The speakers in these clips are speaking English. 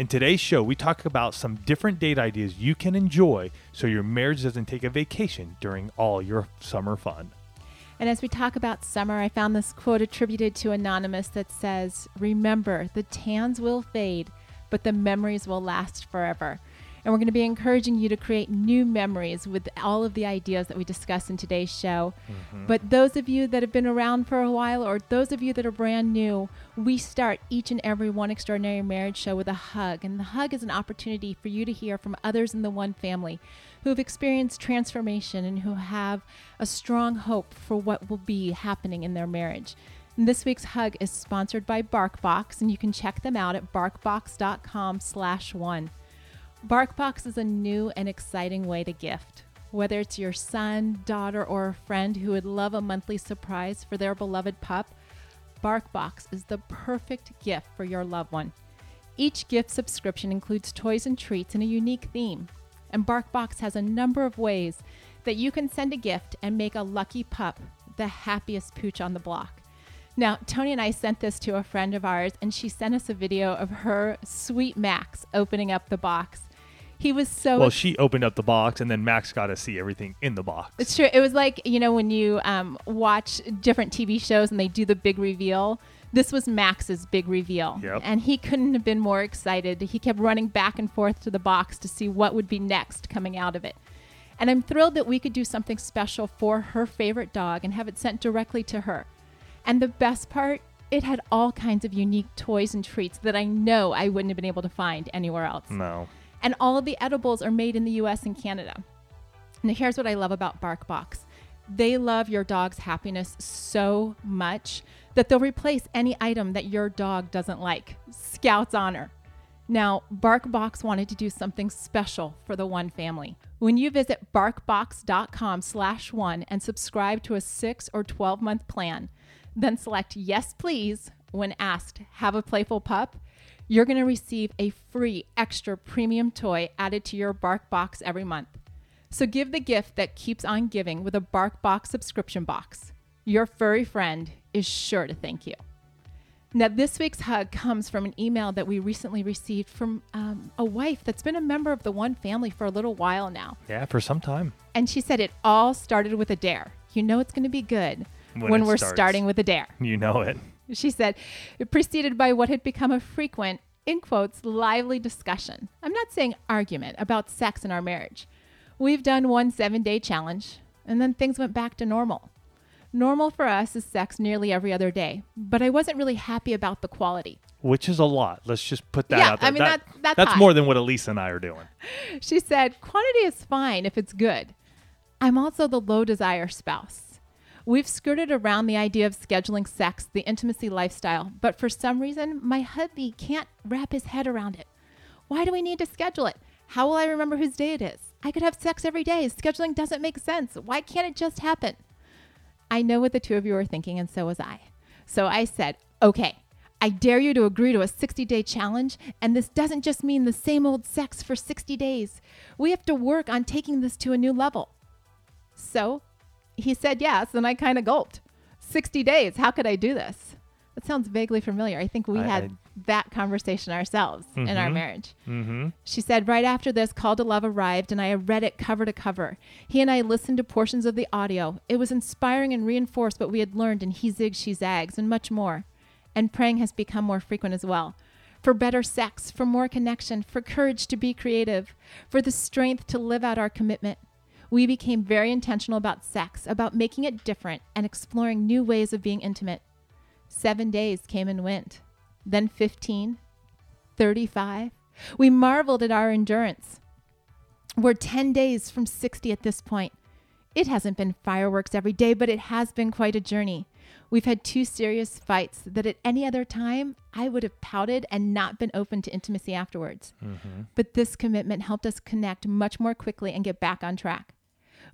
In today's show, we talk about some different date ideas you can enjoy so your marriage doesn't take a vacation during all your summer fun. And as we talk about summer, I found this quote attributed to Anonymous that says, Remember, the tans will fade, but the memories will last forever. And we're going to be encouraging you to create new memories with all of the ideas that we discuss in today's show. Mm-hmm. But those of you that have been around for a while, or those of you that are brand new, we start each and every One Extraordinary Marriage show with a hug. And the hug is an opportunity for you to hear from others in the one family who have experienced transformation and who have a strong hope for what will be happening in their marriage. And this week's hug is sponsored by BarkBox, and you can check them out at barkbox.com slash one. BarkBox is a new and exciting way to gift. Whether it's your son, daughter, or a friend who would love a monthly surprise for their beloved pup, BarkBox is the perfect gift for your loved one. Each gift subscription includes toys and treats in a unique theme, and BarkBox has a number of ways that you can send a gift and make a lucky pup the happiest pooch on the block. Now, Tony and I sent this to a friend of ours, and she sent us a video of her sweet Max opening up the box. He was so. Well, she opened up the box, and then Max got to see everything in the box. It's true. It was like you know when you um, watch different TV shows and they do the big reveal. This was Max's big reveal, yep. and he couldn't have been more excited. He kept running back and forth to the box to see what would be next coming out of it. And I'm thrilled that we could do something special for her favorite dog and have it sent directly to her. And the best part, it had all kinds of unique toys and treats that I know I wouldn't have been able to find anywhere else. No and all of the edibles are made in the US and Canada. Now, here's what I love about BarkBox they love your dog's happiness so much that they'll replace any item that your dog doesn't like. Scout's honor. Now, BarkBox wanted to do something special for the One family. When you visit barkbox.com slash one and subscribe to a six or 12 month plan, then select yes, please when asked, have a playful pup, you're going to receive a free extra premium toy added to your Bark box every month. So give the gift that keeps on giving with a Bark Box subscription box. Your furry friend is sure to thank you. Now, this week's hug comes from an email that we recently received from um, a wife that's been a member of the One family for a little while now. Yeah, for some time. And she said it all started with a dare. You know it's going to be good when, when we're starts. starting with a dare. You know it. She said, preceded by what had become a frequent, in quotes, lively discussion. I'm not saying argument about sex in our marriage. We've done one seven day challenge, and then things went back to normal. Normal for us is sex nearly every other day, but I wasn't really happy about the quality. Which is a lot. Let's just put that yeah, out there. I mean, that, that's, that's more than what Alisa and I are doing. She said, quantity is fine if it's good. I'm also the low desire spouse. We've skirted around the idea of scheduling sex, the intimacy lifestyle, but for some reason, my hubby can't wrap his head around it. Why do we need to schedule it? How will I remember whose day it is? I could have sex every day. Scheduling doesn't make sense. Why can't it just happen? I know what the two of you are thinking, and so was I. So I said, okay, I dare you to agree to a 60 day challenge, and this doesn't just mean the same old sex for 60 days. We have to work on taking this to a new level. So he said yes, and I kind of gulped. 60 days. How could I do this? That sounds vaguely familiar. I think we I, had I, that conversation ourselves mm-hmm, in our mm-hmm. marriage. Mm-hmm. She said, right after this, Call to Love arrived, and I read it cover to cover. He and I listened to portions of the audio. It was inspiring and reinforced what we had learned in He Zigs, She Zags, and much more. And praying has become more frequent as well. For better sex, for more connection, for courage to be creative, for the strength to live out our commitment. We became very intentional about sex, about making it different and exploring new ways of being intimate. Seven days came and went, then 15, 35. We marveled at our endurance. We're 10 days from 60 at this point. It hasn't been fireworks every day, but it has been quite a journey. We've had two serious fights that at any other time I would have pouted and not been open to intimacy afterwards. Mm-hmm. But this commitment helped us connect much more quickly and get back on track.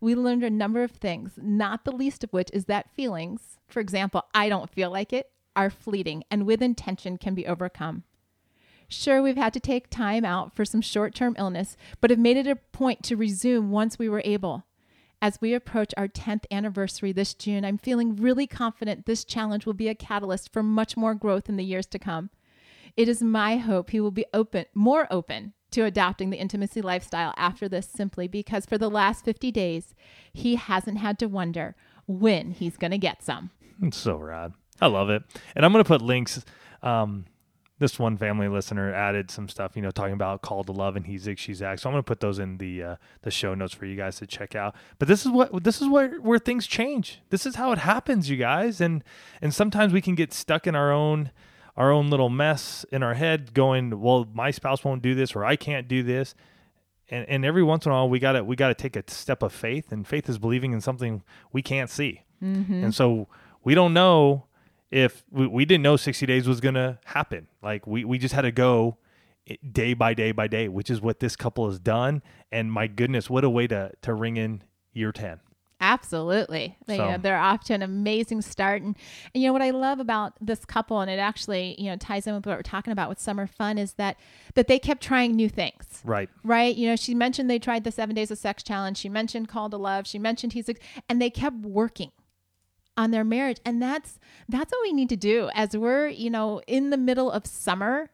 We learned a number of things, not the least of which is that feelings, for example, I don't feel like it, are fleeting and with intention can be overcome. Sure, we've had to take time out for some short term illness, but have made it a point to resume once we were able. As we approach our 10th anniversary this June, I'm feeling really confident this challenge will be a catalyst for much more growth in the years to come. It is my hope he will be open, more open to adopting the intimacy lifestyle after this simply because for the last 50 days, he hasn't had to wonder when he's going to get some. It's so rad. I love it. And I'm going to put links um, this one family listener added some stuff, you know, talking about call to love and he zig she zag. So I'm gonna put those in the uh, the show notes for you guys to check out. But this is what this is where where things change. This is how it happens, you guys. And and sometimes we can get stuck in our own our own little mess in our head, going, well, my spouse won't do this or I can't do this. And and every once in a while we gotta we gotta take a step of faith, and faith is believing in something we can't see. Mm-hmm. And so we don't know if we, we didn't know 60 days was going to happen. Like we, we just had to go day by day by day, which is what this couple has done. And my goodness, what a way to, to ring in year 10. Absolutely. They, so. Uh, they're off to an amazing start. And, and, you know, what I love about this couple, and it actually, you know, ties in with what we're talking about with summer fun is that, that they kept trying new things. Right. Right. You know, she mentioned they tried the seven days of sex challenge. She mentioned call to love. She mentioned he's, and they kept working on their marriage and that's that's what we need to do as we're you know in the middle of summer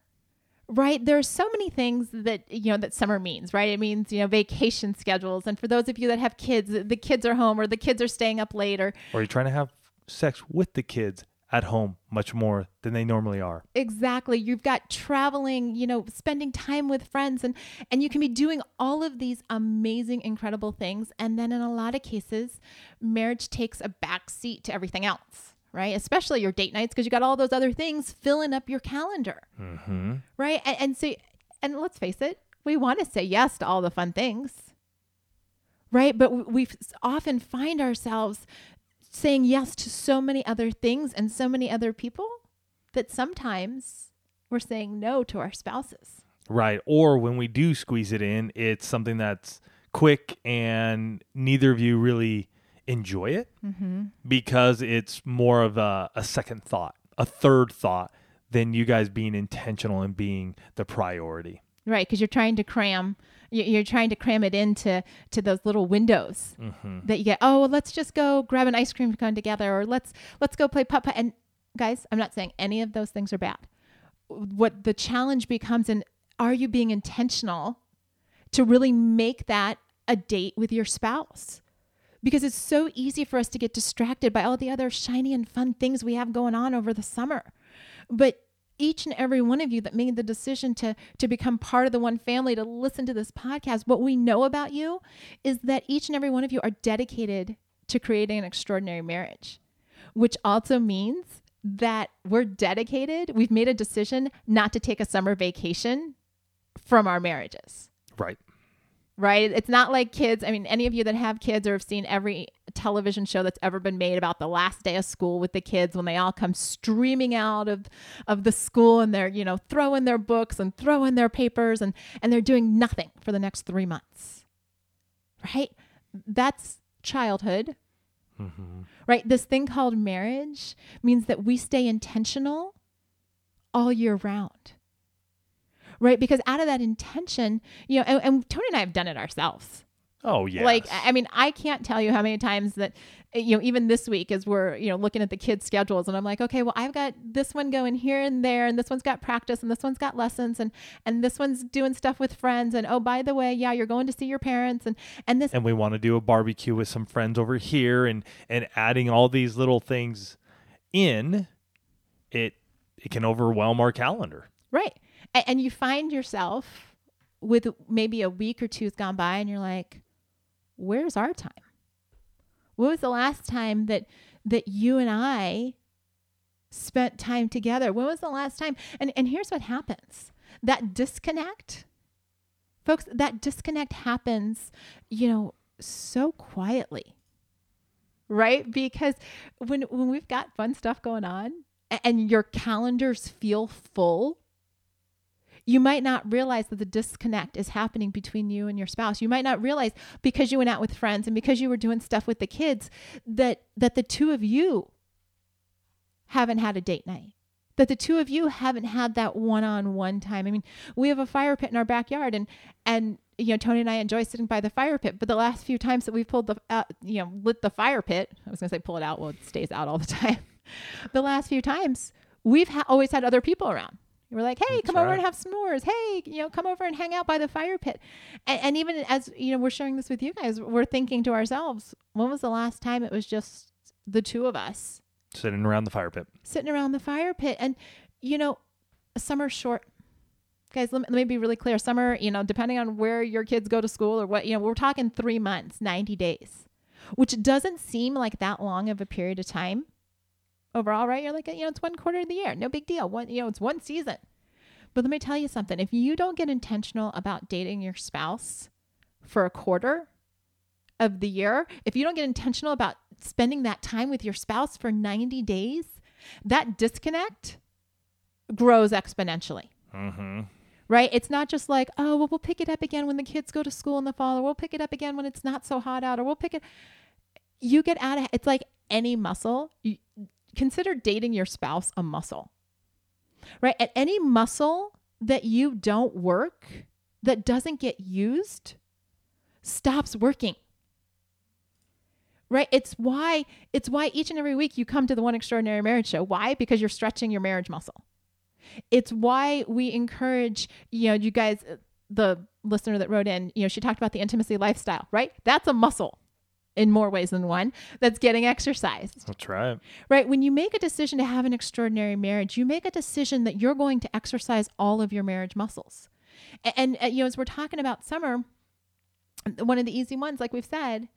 right? There's so many things that you know that summer means right? It means you know vacation schedules. And for those of you that have kids the kids are home or the kids are staying up late or or you're trying to have sex with the kids at home much more than they normally are. Exactly. You've got traveling, you know, spending time with friends and and you can be doing all of these amazing incredible things. And then in a lot of cases marriage takes a back seat to everything else, right? Especially your date nights because you got all those other things filling up your calendar. Mm-hmm. Right? And, and so and let's face it, we want to say yes to all the fun things right? But we often find ourselves saying yes to so many other things and so many other people that sometimes we're saying no to our spouses. Right. Or when we do squeeze it in, it's something that's quick and neither of you really enjoy it mm-hmm. because it's more of a, a second thought, a third thought than you guys being intentional and being the priority. Right. Because you're trying to cram you're trying to cram it into to those little windows mm-hmm. that you get. Oh, well, let's just go grab an ice cream cone together, or let's let's go play putt putt. And guys, I'm not saying any of those things are bad. What the challenge becomes, and are you being intentional to really make that a date with your spouse? Because it's so easy for us to get distracted by all the other shiny and fun things we have going on over the summer. But each and every one of you that made the decision to to become part of the one family to listen to this podcast what we know about you is that each and every one of you are dedicated to creating an extraordinary marriage which also means that we're dedicated we've made a decision not to take a summer vacation from our marriages right right? It's not like kids. I mean, any of you that have kids or have seen every television show that's ever been made about the last day of school with the kids when they all come streaming out of of the school and they're, you know, throwing their books and throwing their papers and and they're doing nothing for the next 3 months. Right? That's childhood. Mm-hmm. Right? This thing called marriage means that we stay intentional all year round right? Because out of that intention, you know, and, and Tony and I have done it ourselves. Oh yeah. Like I mean, I can't tell you how many times that you know, even this week as we're, you know, looking at the kids' schedules and I'm like, okay, well, I've got this one going here and there and this one's got practice and this one's got lessons and and this one's doing stuff with friends and oh, by the way, yeah, you're going to see your parents and and this And we want to do a barbecue with some friends over here and and adding all these little things in it it can overwhelm our calendar. Right and, and you find yourself with maybe a week or two's gone by and you're like where's our time? What was the last time that that you and I spent time together? When was the last time? And and here's what happens. That disconnect, folks, that disconnect happens, you know, so quietly. Right? Because when when we've got fun stuff going on and your calendars feel full, you might not realize that the disconnect is happening between you and your spouse. You might not realize because you went out with friends and because you were doing stuff with the kids that that the two of you haven't had a date night. That the two of you haven't had that one-on-one time. I mean, we have a fire pit in our backyard and and you know, Tony and I enjoy sitting by the fire pit, but the last few times that we've pulled the, uh, you know, lit the fire pit, I was going to say pull it out. Well, it stays out all the time. the last few times, we've ha- always had other people around. We're like, hey, That's come over and have s'mores. Hey, you know, come over and hang out by the fire pit. And, and even as you know, we're sharing this with you guys, we're thinking to ourselves, when was the last time it was just the two of us Sitting around the fire pit. sitting around the fire pit? And you know, summer's short. Guys, let me, let me be really clear. Summer, you know, depending on where your kids go to school or what, you know, we're talking three months, 90 days, which doesn't seem like that long of a period of time overall, right? You're like, you know, it's one quarter of the year. No big deal. One, you know, it's one season. But let me tell you something. If you don't get intentional about dating your spouse for a quarter of the year, if you don't get intentional about spending that time with your spouse for 90 days, that disconnect grows exponentially Mm-hmm. right? It's not just like, oh, well, we'll pick it up again when the kids go to school in the fall, or we'll pick it up again when it's not so hot out, or we'll pick it. You get out of it's like any muscle. You consider dating your spouse a muscle, right? At any muscle that you don't work, that doesn't get used, stops working. Right? It's why it's why each and every week you come to the One Extraordinary Marriage Show. Why? Because you're stretching your marriage muscle. It's why we encourage, you know, you guys, the listener that wrote in, you know, she talked about the intimacy lifestyle, right? That's a muscle in more ways than one that's getting exercised, That's right. right? When you make a decision to have an extraordinary marriage, you make a decision that you're going to exercise all of your marriage muscles. And, and uh, you know, as we're talking about summer, one of the easy ones, like we've said,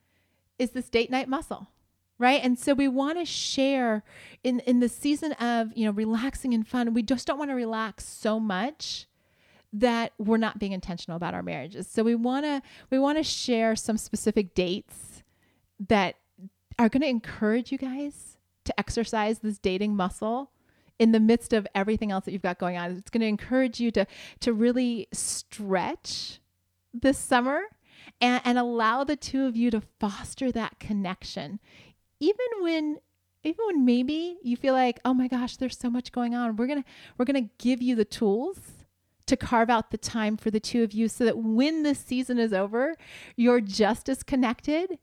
is this date night muscle right and so we want to share in in the season of you know relaxing and fun we just don't want to relax so much that we're not being intentional about our marriages so we want to we want to share some specific dates that are going to encourage you guys to exercise this dating muscle in the midst of everything else that you've got going on. It's going to encourage you to to really stretch this summer and, and allow the two of you to foster that connection. Even when even when maybe you feel like oh my gosh there's so much going on we're gonna we're gonna give you the tools to carve out the time for the two of you so that when this season is over you're just as connected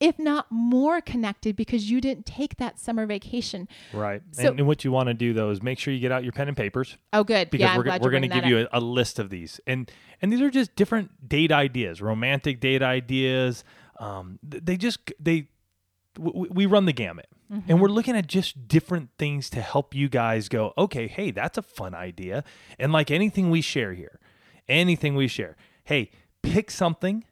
if not more connected because you didn't take that summer vacation. Right. So- and, and what you want to do though is make sure you get out your pen and papers. Oh good. Because yeah we're, we're going to give that you a, a list of these. And and these are just different date ideas romantic date ideas. Um they just they w- we run the gamut. Mm-hmm. and we're looking at just different things to help you guys go okay hey that's a fun idea. And like anything we share here anything we share hey pick something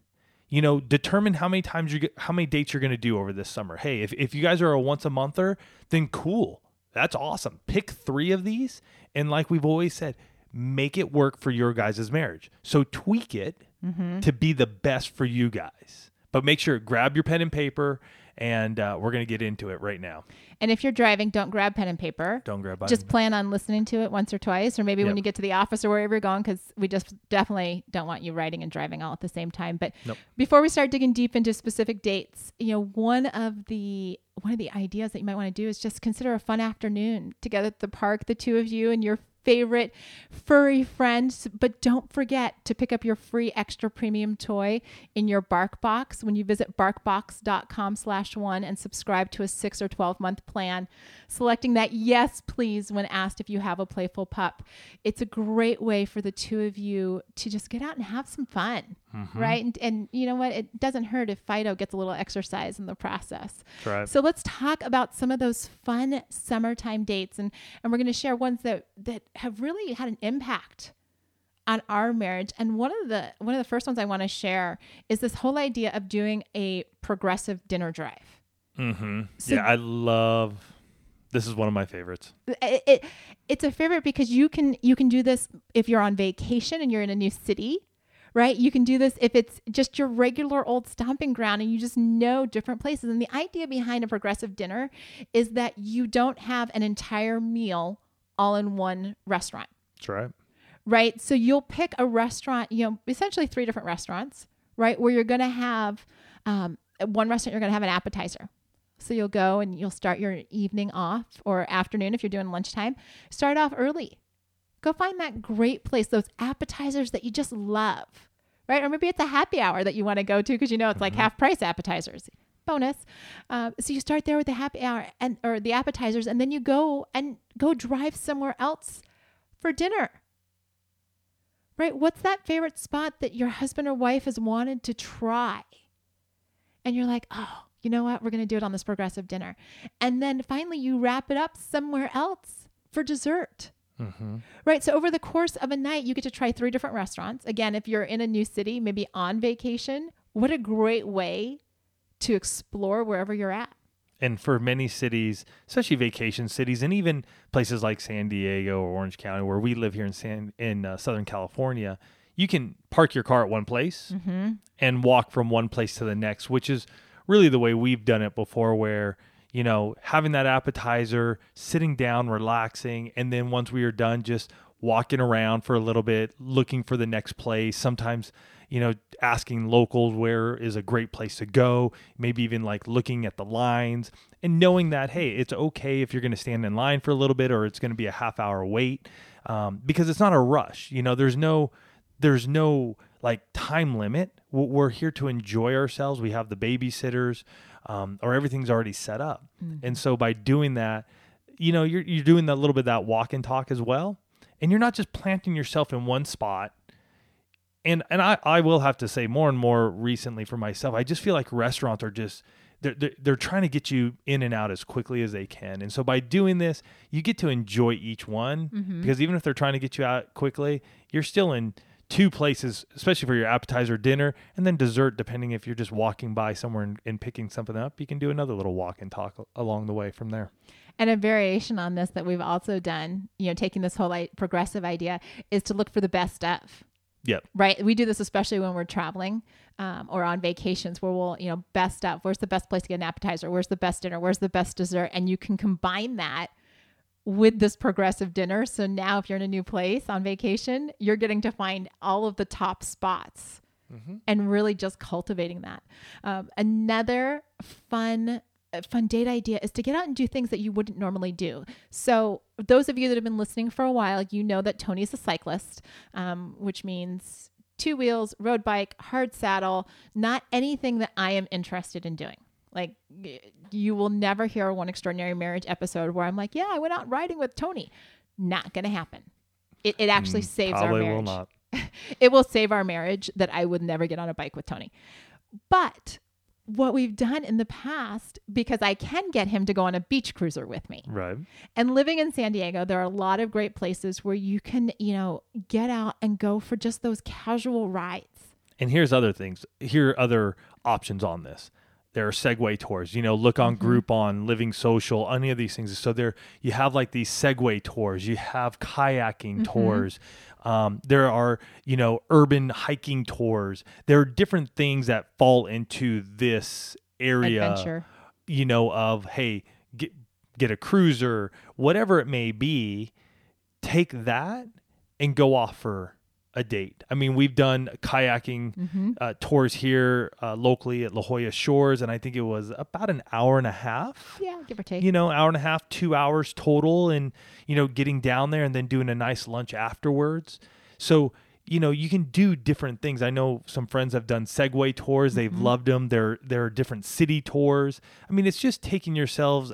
you know determine how many times you get how many dates you're going to do over this summer. Hey if, if you guys are a once a monther then cool. That's awesome. Pick three of these and like we've always said make it work for your guys' marriage. So tweak it mm-hmm. to be the best for you guys. But make sure grab your pen and paper and uh, we're going to get into it right now and if you're driving don't grab pen and paper don't grab just plan on listening to it once or twice, or maybe when you get to the office or wherever you're going, because we just definitely don't want you writing and driving all at the same time. But Nope. before we start digging deep into specific dates, you know, one of the one of the ideas that you might want to do is just consider a fun afternoon together at the park, the two of you and your favorite furry friends. But don't forget to pick up your free extra premium toy in your Bark Box when you visit barkbox.com slash one and subscribe to a six or 12 month plan. Selecting that yes, please, when asked if you have a playful pup. It's a great way for the two of you to just get out and have some fun, right? And, and you know what? It doesn't hurt if Fido gets a little exercise in the process. Right. So let's talk about some of those fun summertime dates, and and we're going to share ones that that have really had an impact on our marriage and one of the one of the first ones I want to share is this whole idea of doing a progressive dinner drive. Mm-hmm. So- yeah, I love. This is one of my favorites. It, it it's a favorite because you can you can do this if you're on vacation and you're in a new city, right? You can do this if it's just your regular old stomping ground and you just know different places. And the idea behind a progressive dinner is that you don't have an entire meal all in one restaurant. That's right. right? So you'll pick a restaurant, you know, essentially three different restaurants, right? Where you're going to have um, one restaurant, you're going to have an appetizer. So you'll go and you'll start your evening off or afternoon if you're doing lunchtime. Start off early. Go find that great place, those appetizers that you just love, right? Or maybe it's a happy hour that you want to go to because you know it's like half price appetizers. Bonus. Uh, so you start there with the happy hour and or the appetizers, and then you go and go drive somewhere else for dinner right? What's that favorite spot that your husband or wife has wanted to try? And you're like, oh, you know what? We're going to do it on this progressive dinner. And then finally, you wrap it up somewhere else for dessert. Mm-hmm. Right. So over the course of a night, you get to try three different restaurants. Again, if you're in a new city, maybe on vacation, what a great way to explore wherever you're at. And for many cities, especially vacation cities, and even places like San Diego or Orange County, where we live here in San in uh, Southern California, you can park your car at one place and walk from one place to the next, which is really the way we've done it before. Where you know having that appetizer, sitting down, relaxing, and then once we are done, just walking around for a little bit, looking for the next place. Sometimes you know, asking locals where is a great place to go, maybe even like looking at the lines and knowing that, hey, it's okay if you're going to stand in line for a little bit or it's going to be a half hour wait um, because it's not a rush. You know, there's no, there's no like time limit. We're here to enjoy ourselves. We have the babysitters um, or everything's already set up. And so by doing that, you know, you're, you're doing that little bit of that walk and talk as well. And you're not just planting yourself in one spot. And and I, I will have to say more and more recently for myself i just feel like restaurants are just they're, they're, they're trying to get you in and out as quickly as they can. And so by doing this you get to enjoy each one. Because even if they're trying to get you out quickly you're still in two places especially for your appetizer dinner and then dessert depending if you're just walking by somewhere and, and picking something up you can do another little walk and talk along the way from there And a variation on this that we've also done, you know, taking this whole like, progressive idea is to look for the best stuff. yep right? We do this especially when we're traveling um, or on vacations where we'll, you know, best stuff. Where's the best place to get an appetizer? Where's the best dinner? Where's the best dessert? And you can combine that with this progressive dinner. So now, if you're in a new place on vacation, you're getting to find all of the top spots and really just cultivating that. Um, another fun a fun date idea is to get out and do things that you wouldn't normally do. So, those of you that have been listening for a while, you know that Tony's a cyclist, um, which means two wheels, road bike, hard saddle, not anything that I am interested in doing. Like, you will never hear a One Extraordinary Marriage episode where I'm like, yeah, I went out riding with Tony. Not going to happen. It, it actually saves our Mm, marriage will not it will save our marriage that I would never get on a bike with Tony. But what we've done in the past, because I can get him to go on a beach cruiser with me. right And living in San Diego, there are a lot of great places where you can, you know, get out and go for just those casual rides. And here's other things. Here are other options on this. There are Segway tours. You know, look on Groupon, Living Social, any of these things. So there, you have like these Segway tours. You have kayaking tours. Um, there are, you know, urban hiking tours. There are different things that fall into this area Adventure. you know, of hey, get get a cruiser, whatever it may be, take that and go off for a date. I mean, we've done kayaking uh, tours here uh, locally at La Jolla Shores, and I think it was about an hour and a half. Yeah, give or take. You know, hour and a half, two hours total, and you know, getting down there and then doing a nice lunch afterwards. So you know, you can do different things. I know some friends have done Segway tours; they've loved them. There, there are different city tours. I mean, it's just taking yourselves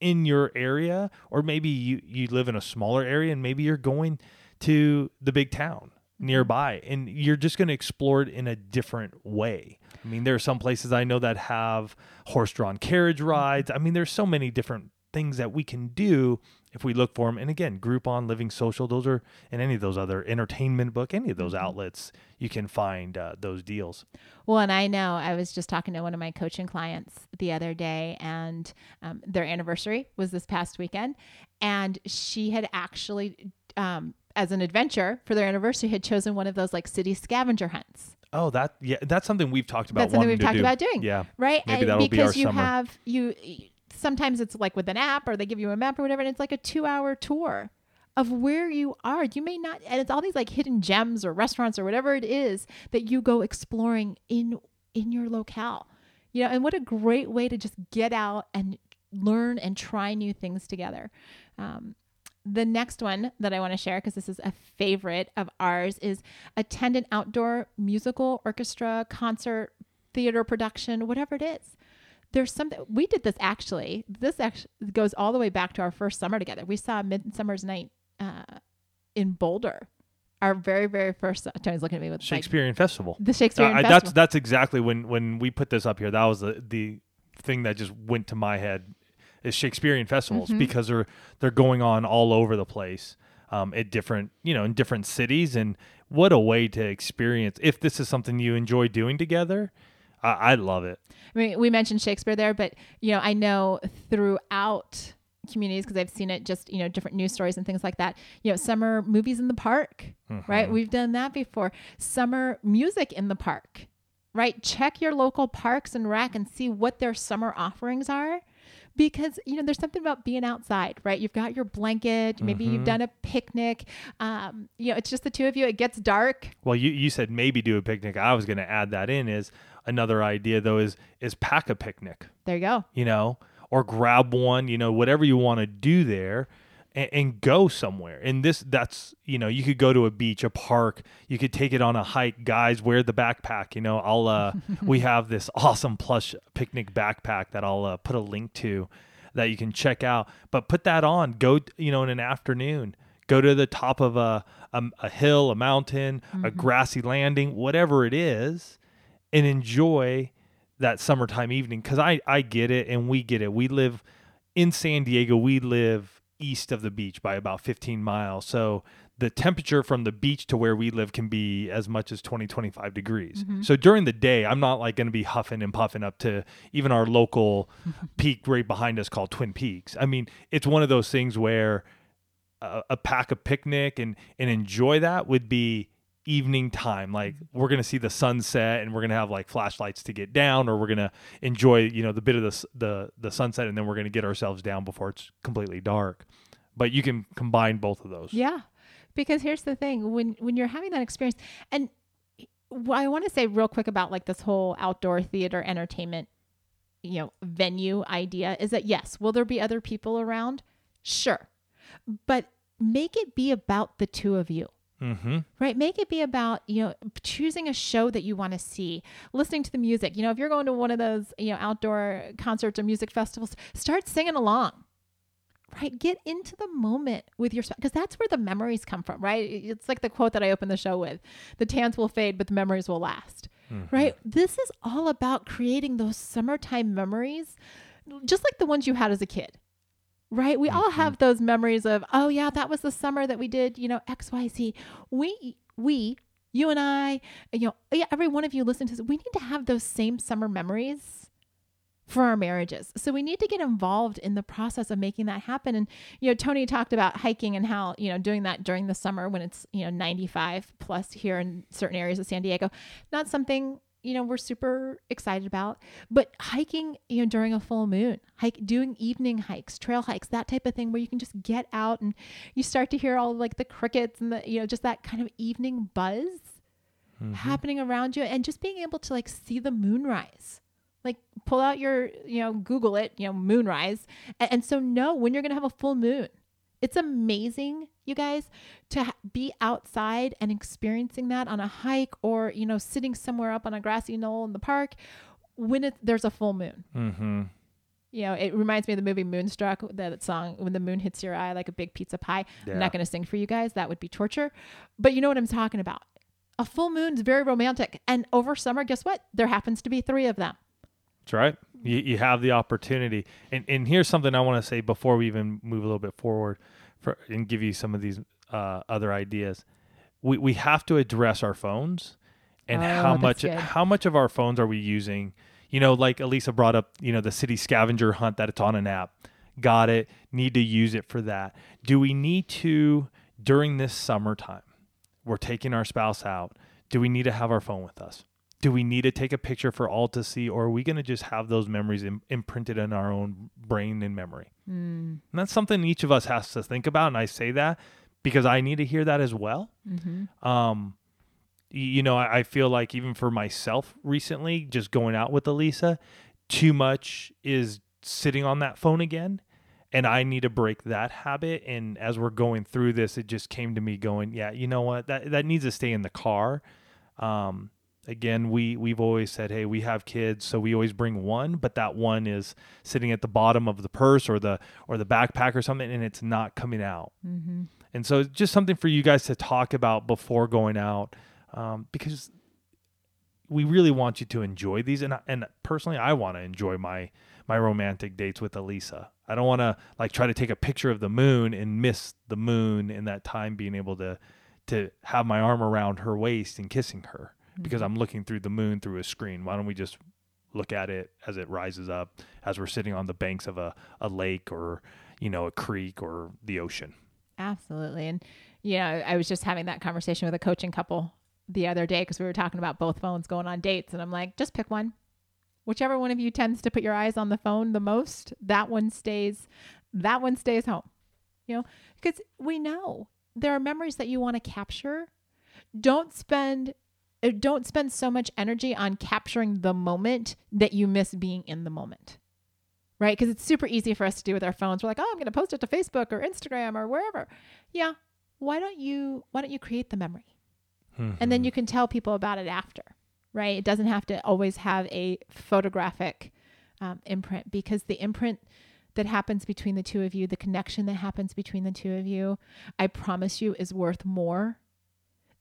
in your area, or maybe you you live in a smaller area, and maybe you're going to the big town nearby, and you're just going to explore it in a different way. I mean, there are some places I know that have horse-drawn carriage rides. I mean, there's so many different things that we can do if we look for them, and again, Groupon, Living Social, those are, and any of those other entertainment book, any of those Mm-hmm. outlets, you can find uh, those deals. Well, and I know I was just talking to one of my coaching clients the other day, and um, their anniversary was this past weekend, and she had actually, um, as an adventure for their anniversary, had chosen one of those like city scavenger hunts. Oh, that yeah, that's something we've talked about. That's something we've talked do. about doing. Yeah, right? Maybe And that'll be our because you summer. have you sometimes it's like with an app or they give you a map or whatever, and it's like a two hour tour of where you are. You may not and it's all these like hidden gems or restaurants or whatever it is that you go exploring in in your locale. You know, and what a great way to just get out and learn and try new things together. Um, the next one that I want to share, because this is a favorite of ours, is attend an outdoor musical, orchestra, concert, theater production, whatever it is. There's something we did this actually. This actually goes all the way back to our first summer together. We saw Midsummer's Night uh, in Boulder, our very very first. Tony's looking at me with like, Shakespearean Festival. the Shakespearean Uh, Festival. that's that's exactly when when we put this up here. That was the the thing that just went to my head is Shakespearean festivals Mm-hmm. because they're they're going on all over the place um, at different you know in different cities and what a way to experience if this is something you enjoy doing together. I, I love it. I mean, we mentioned Shakespeare there, but you know, I know throughout communities because I've seen it just you know different news stories and things like that. You know, summer movies in the park, right? We've done that before. Summer music in the park, right? Check your local parks and rec and see what their summer offerings are. Because you know, there's something about being outside, right? You've got your blanket, maybe you've done a picnic. Um, you know, it's just the two of you. It gets dark. Well, you, you said maybe do a picnic. I was going to add that in is another idea though is is pack a picnic. There you go. you know, or grab one, you know, whatever you want to do there and, and go somewhere. And this, that's, you know, you could go to a beach, a park, you could take it on a hike. Guys, wear the backpack, you know, I'll, uh, we have this awesome plush picnic backpack that I'll uh, put a link to that you can check out. But put that on, go, you know, in an afternoon. Go to the top of a, a, a hill, a mountain, a grassy landing, whatever it is, and enjoy that summertime evening because I, I get it and we get it. We live in San Diego, we live east of the beach by about 15 miles. So the temperature from the beach to where we live can be as much as 20, 25 degrees. Mm-hmm. So during the day, I'm not like going to be huffing and puffing up to even our local peak right behind us called Twin Peaks. I mean, it's one of those things where a, a pack a picnic and and enjoy that would be evening time like we're gonna see the sunset and we're gonna have like flashlights to get down or we're gonna enjoy you know the bit of the the the sunset and then we're gonna get ourselves down before it's completely dark but you can combine both of those Yeah. Because here's the thing, when when you're having that experience and I want to say real quick about like this whole outdoor theater entertainment you know venue idea is that yes, will there be other people around? Sure. But make it be about the two of you mm-hmm. Right? Make it be about you know choosing a show that you want to see. Listening to the music. You know if you're going to one of those you know outdoor concerts or music festivals start singing along. Right? Get into the moment with your because that's where the memories come from right? It's like the quote that i opened the show with the tans will fade but the memories will last. Right? This is all about creating those summertime memories just like the ones you had as a kid right? We all mm-hmm. have those memories of, oh yeah, that was the summer that we did, you know, X, Y, Z. We, we, you and I, you know, yeah, every one of you listen to this. We need to have those same summer memories for our marriages. So we need to get involved in the process of making that happen. And, you know, Tony talked about hiking and how, you know, doing that during the summer when it's, you know, 95 plus here in certain areas of San Diego, not something you know we're super excited about but hiking you know during a full moon hike doing evening hikes trail hikes that type of thing where you can just get out and you start to hear all like the crickets and the you know just that kind of evening buzz mm-hmm. happening around you and just being able to like see the moonrise like pull out your you know google it you know moonrise and, and so know when you're gonna have a full moon. It's amazing you guys to be outside and experiencing that on a hike or you know sitting somewhere up on a grassy knoll in the park when it, there's a full moon. Mm-hmm. You know it reminds me of the movie moonstruck that song when the moon hits your eye like a big pizza pie. I'm not going to sing for you guys that would be torture. But you know what i'm talking about? A full moon is very romantic and over summer guess what? There happens to be three of them. That's right. You, you have the opportunity. And, and here's something I want to say before we even move a little bit forward for, and give you some of these uh, other ideas. We, we have to address our phones and Oh, how much good. how much of our phones are we using? You know, like Alisa brought up, you know, the city scavenger hunt that it's on an app. Got it. Need to use it for that. Do we need to during this summertime? We're taking our spouse out. Do we need to have our phone with us? Do we need to take a picture for all to see, or are we going to just have those memories Im- imprinted in our own brain and memory? Mm. And that's something each of us has to think about. And I say that because I need to hear that as well. Mm-hmm. Um, you know, I, I feel like even for myself recently, just going out with Alisa, too much is sitting on that phone again. And I need to break that habit. And as we're going through this, it just came to me going, yeah, you know what? That that needs to stay in the car. Um, again, we we've always said, hey, we have kids, so we always bring one, but that one is sitting at the bottom of the purse or the or the backpack or something, and it's not coming out. Mm-hmm. And so it's just something for you guys to talk about before going out, um, because we really want you to enjoy these. And I- and personally, I want to enjoy my my romantic dates with Alisa. I don't want to like try to take a picture of the moon and miss the moon in that time being able to to have my arm around her waist and kissing her because mm-hmm. I'm looking through the moon through a screen. Why don't we just look at it as it rises up as we're sitting on the banks of a, a lake or you know a creek or the ocean? Absolutely. And, you know, I was just having that conversation with a coaching couple the other day because we were talking about both phones going on dates. And I'm like, just pick one. Whichever one of you tends to put your eyes on the phone the most, that one stays, that one stays home. You know, because we know there are memories that you want to capture. Don't spend don't spend so much energy on capturing the moment that you miss being in the moment right? Because it's super easy for us to do with our phones. We're like, oh, I'm going to post it to Facebook or Instagram or wherever. Yeah. Why don't you Why don't you create the memory, and then you can tell people about it after, right? It doesn't have to always have a photographic um, imprint because the imprint that happens between the two of you, the connection that happens between the two of you, I promise you, is worth more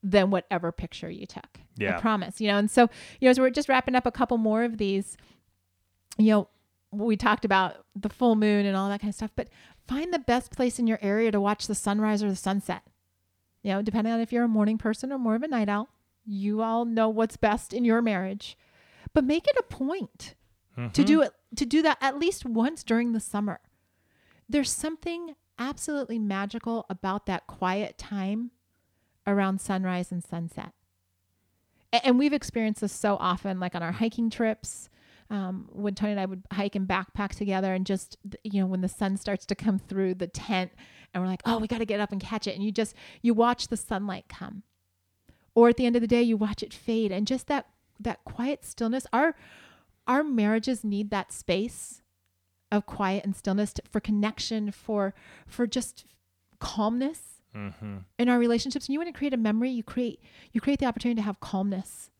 than whatever picture you took. Yeah. I promise. You know, and so you know, as we're just wrapping up a couple more of these, you know, we talked about the full moon and all that kind of stuff, but find the best place in your area to watch the sunrise or the sunset. You know, depending on if you're a morning person or more of a night owl, you all know what's best in your marriage. But make it a point to do mm-hmm. it to do that at least once during the summer. There's something absolutely magical about that quiet time around sunrise and sunset. And we've experienced this so often, like on our hiking trips, um, when Tony and I would hike and backpack together, and just you know when the sun starts to come through the tent, and we're like, oh, we got to get up and catch it, and you just you watch the sunlight come, or at the end of the day, you watch it fade, and just that that quiet stillness. Our our marriages need that space of quiet and stillness to, for connection, for for just calmness Mm-hmm. in our relationships and you want to create a memory you create you create the opportunity to have calmness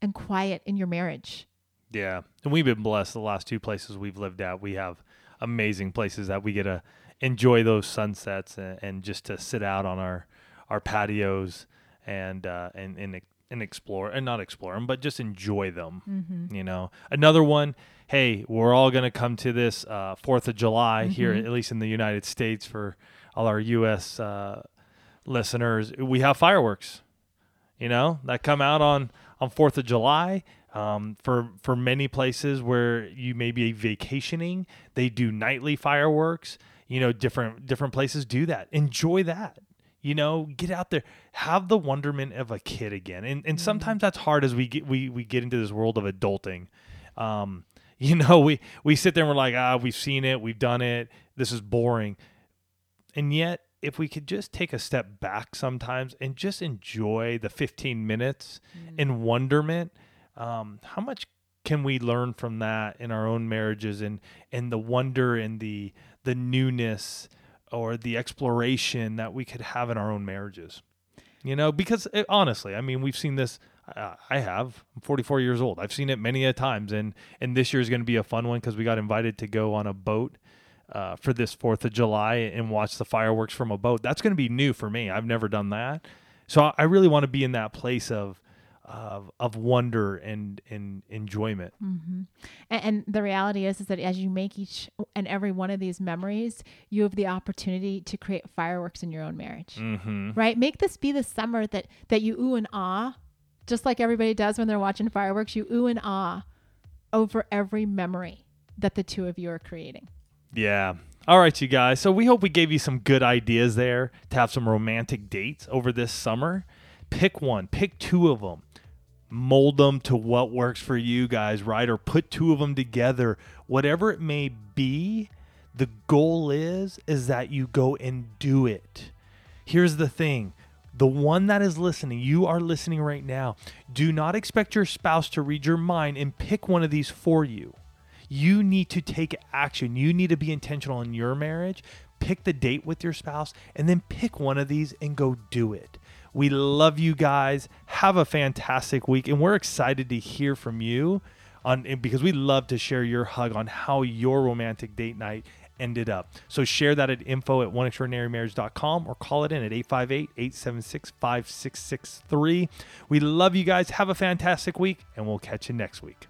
and quiet in your marriage Yeah, and we've been blessed. The last two places we've lived at, we have amazing places that we get to enjoy those sunsets and, and just to sit out on our our patios and uh, and and and explore and not explore them, but just enjoy them. mm-hmm. You know, another one. Hey, we're all going to come to this uh, Fourth of July here, Mhm. at least in the United States, for all our U.S. Uh, listeners. We have fireworks. You know that come out on on Fourth of July. Um, for for many places where you may be vacationing, they do nightly fireworks. You know, different different places do that. Enjoy that. You know, get out there, have the wonderment of a kid again. And and sometimes that's hard as we get we we get into this world of adulting. Um, you know, we we sit there and we're like, ah, we've seen it, we've done it. This is boring. And yet, if we could just take a step back sometimes and just enjoy the 15 minutes in wonderment, um, how much can we learn from that in our own marriages and and the wonder and the the newness or the exploration that we could have in our own marriages? You know, because it, honestly, I mean, we've seen this. Uh, I have. I'm 44 years old. I've seen it many a times, and and this year is going to be a fun one because we got invited to go on a boat uh, for this Fourth of July and watch the fireworks from a boat. That's going to be new for me. I've never done that, so I- really want to be in that place of of, of wonder and, and enjoyment. Mm-hmm. And, and the reality is, is that as you make each and every one of these memories, you have the opportunity to create fireworks in your own marriage. Mm-hmm. Right? Make this be the summer that that you ooh and ah, just like everybody does when they're watching fireworks. You ooh and ah over every memory that the two of you are creating. Yeah. All right, you guys. So we hope we gave you some good ideas there to have some romantic dates over this summer. Pick one, pick two of them mold them to what works for you guys, right? Or put two of them together, whatever it may be. The goal is is that you go and do it. Here's the thing. The one that is listening, you are listening right now. Do not expect your spouse to read your mind and pick one of these for you. You need to take action. You need to be intentional in your marriage. Pick the date with your spouse and then pick one of these and go do it. We love you guys. Have a fantastic week, and we're excited to hear from you on because we love to share your hug on how your romantic date night ended up. So share that at info at oneextraordinarymarriage.com or call it in at 858-876-5663. We love you guys. Have a fantastic week, and we'll catch you next week.